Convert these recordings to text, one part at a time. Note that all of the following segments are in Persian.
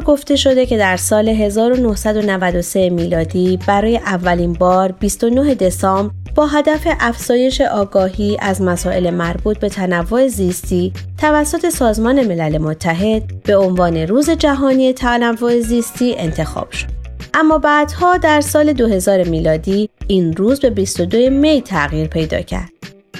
اینطور گفته شده که در سال 1993 میلادی برای اولین بار 29 دسامبر با هدف افزایش آگاهی از مسائل مربوط به تنوع زیستی توسط سازمان ملل متحد به عنوان روز جهانی تنوع زیستی انتخاب شد. اما بعدها در سال 2000 میلادی این روز به 22 می تغییر پیدا کرد.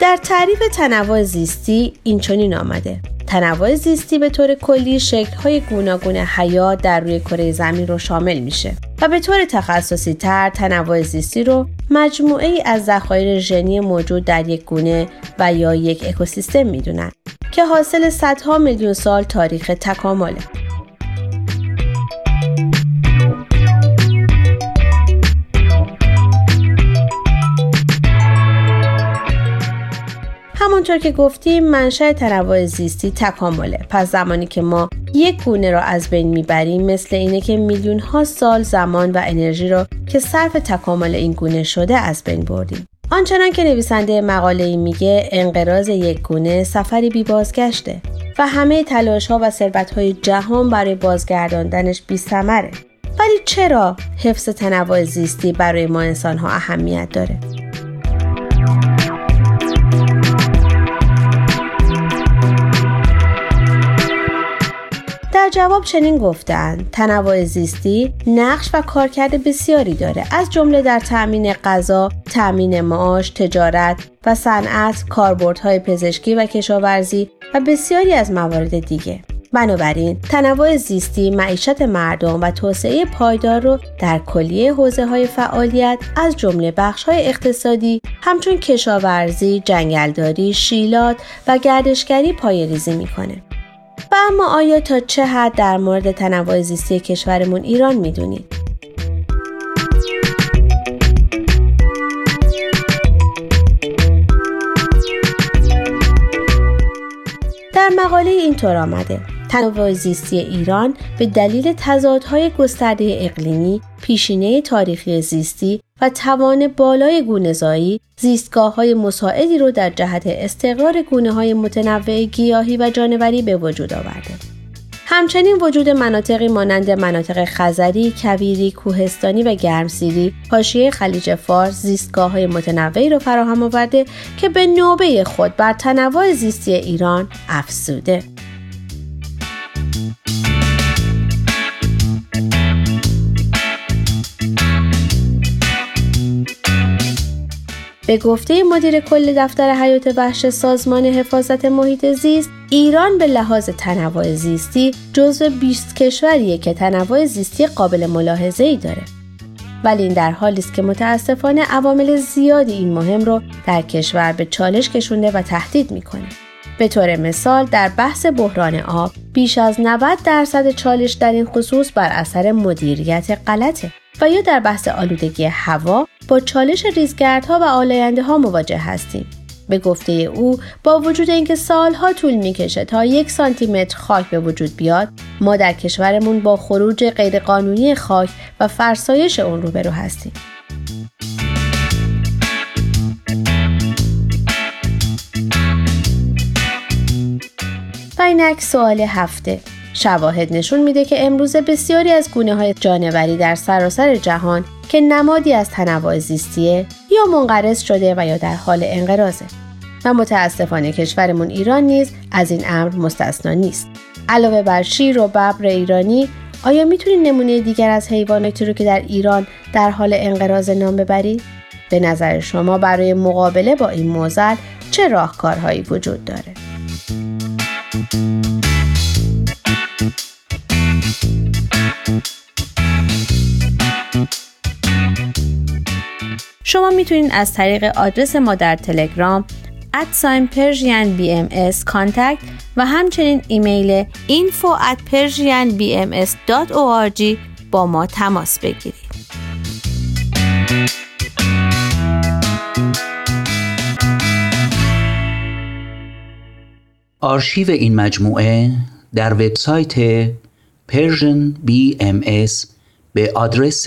در تعریف تنوع زیستی این چنین آمده تنوع زیستی به طور کلی شکل‌های گوناگون حیات در روی کره زمین رو شامل میشه و به طور تخصصی تر تنوع زیستی رو مجموعه ای از ذخایر ژنی موجود در یک گونه و یا یک اکوسیستم می‌دونن که حاصل صدها میلیون سال تاریخ تکامله. همونطور که گفتیم منشأ تنوع زیستی تکامله پس زمانی که ما یک گونه را از بین می‌بریم مثل اینه که میلیون ها سال زمان و انرژی را که صرف تکامل این گونه شده از بین بردیم آنچنان که نویسنده مقاله ای میگه انقراض یک گونه سفری بی بازگشته و همه تلاش ها و ثروت های جهان برای بازگرداندنش بی سمره. ولی چرا حفظ تنوع زیستی برای ما انسان ها اهمیت داره؟ در جواب چنین گفتند تنوع زیستی نقش و کارکرد بسیاری داره از جمله در تأمین غذا، تأمین معاش، تجارت و صنعت، کاربردهای پزشکی و کشاورزی و بسیاری از موارد دیگه. بنابراین تنوع زیستی معیشت مردم و توسعه پایدار رو در کلیه حوزه های فعالیت از جمله بخش های اقتصادی همچون کشاورزی، جنگلداری، شیلات و گردشگری پایریزی می‌کنه. و اما آیا تا چه حد در مورد تنوع زیستی کشورمون ایران می‌دونید؟ در مقاله اینطور آمده تنوع زیستی ایران به دلیل تضادهای گسترده اقلیمی، پیشینه تاریخی زیستی و توان بالای گونه‌زایی زیستگاه های مساعدی رو در جهت استقرار گونه های متنوع گیاهی و جانوری به وجود آورده. همچنین وجود مناطقی مانند مناطق خزری، کویری، کوهستانی و گرمسیری حاشیه خلیج فارس زیستگاه های متنوعی را فراهم آورده که به نوبه خود بر تنوع زیستی ایران افزوده. به گفته مدیر کل دفتر حیات وحش سازمان حفاظت محیط زیست ایران به لحاظ تنوع زیستی جزو 20 کشوریه که تنوع زیستی قابل ملاحظه ای داره. ولی این در حالی است که متاسفانه عوامل زیادی این مهم رو در کشور به چالش کشونده و تهدید می‌کنه. به طور مثال در بحث بحران آب بیش از 90 درصد چالش در این خصوص بر اثر مدیریت غلطه. و یا در بحث آلودگی هوا با چالش ریزگردها و آلاینده ها مواجه هستیم. به گفته او با وجود اینکه سالها طول می‌کشه تا یک سانتی متر خاک به وجود بیاد ما در کشورمون با خروج غیرقانونی خاک و فرسایش اون روبرو هستیم و اینک سوال هفته شواهد نشون میده که امروز بسیاری از گونه های جانوری در سراسر جهان که نمادی از تنوع زیستیه یا منقرض شده و یا در حال انقراضه. و متاسفانه کشورمون ایران نیز از این امر مستثنا نیست. علاوه بر شیر و ببر ایرانی آیا می‌تونید نمونه دیگر از حیواناتی رو که در ایران در حال انقراض نام ببرید؟ به نظر شما برای مقابله با این موزل چه راهکارهایی وجود داره؟ شما می‌تونید از طریق آدرس ما در تلگرام ادساین پرژین بی ام و همچنین ایمیل info at persianbms.org با ما تماس بگیرید. آرشیو این مجموعه در وبسایت Persian BMS به آدرس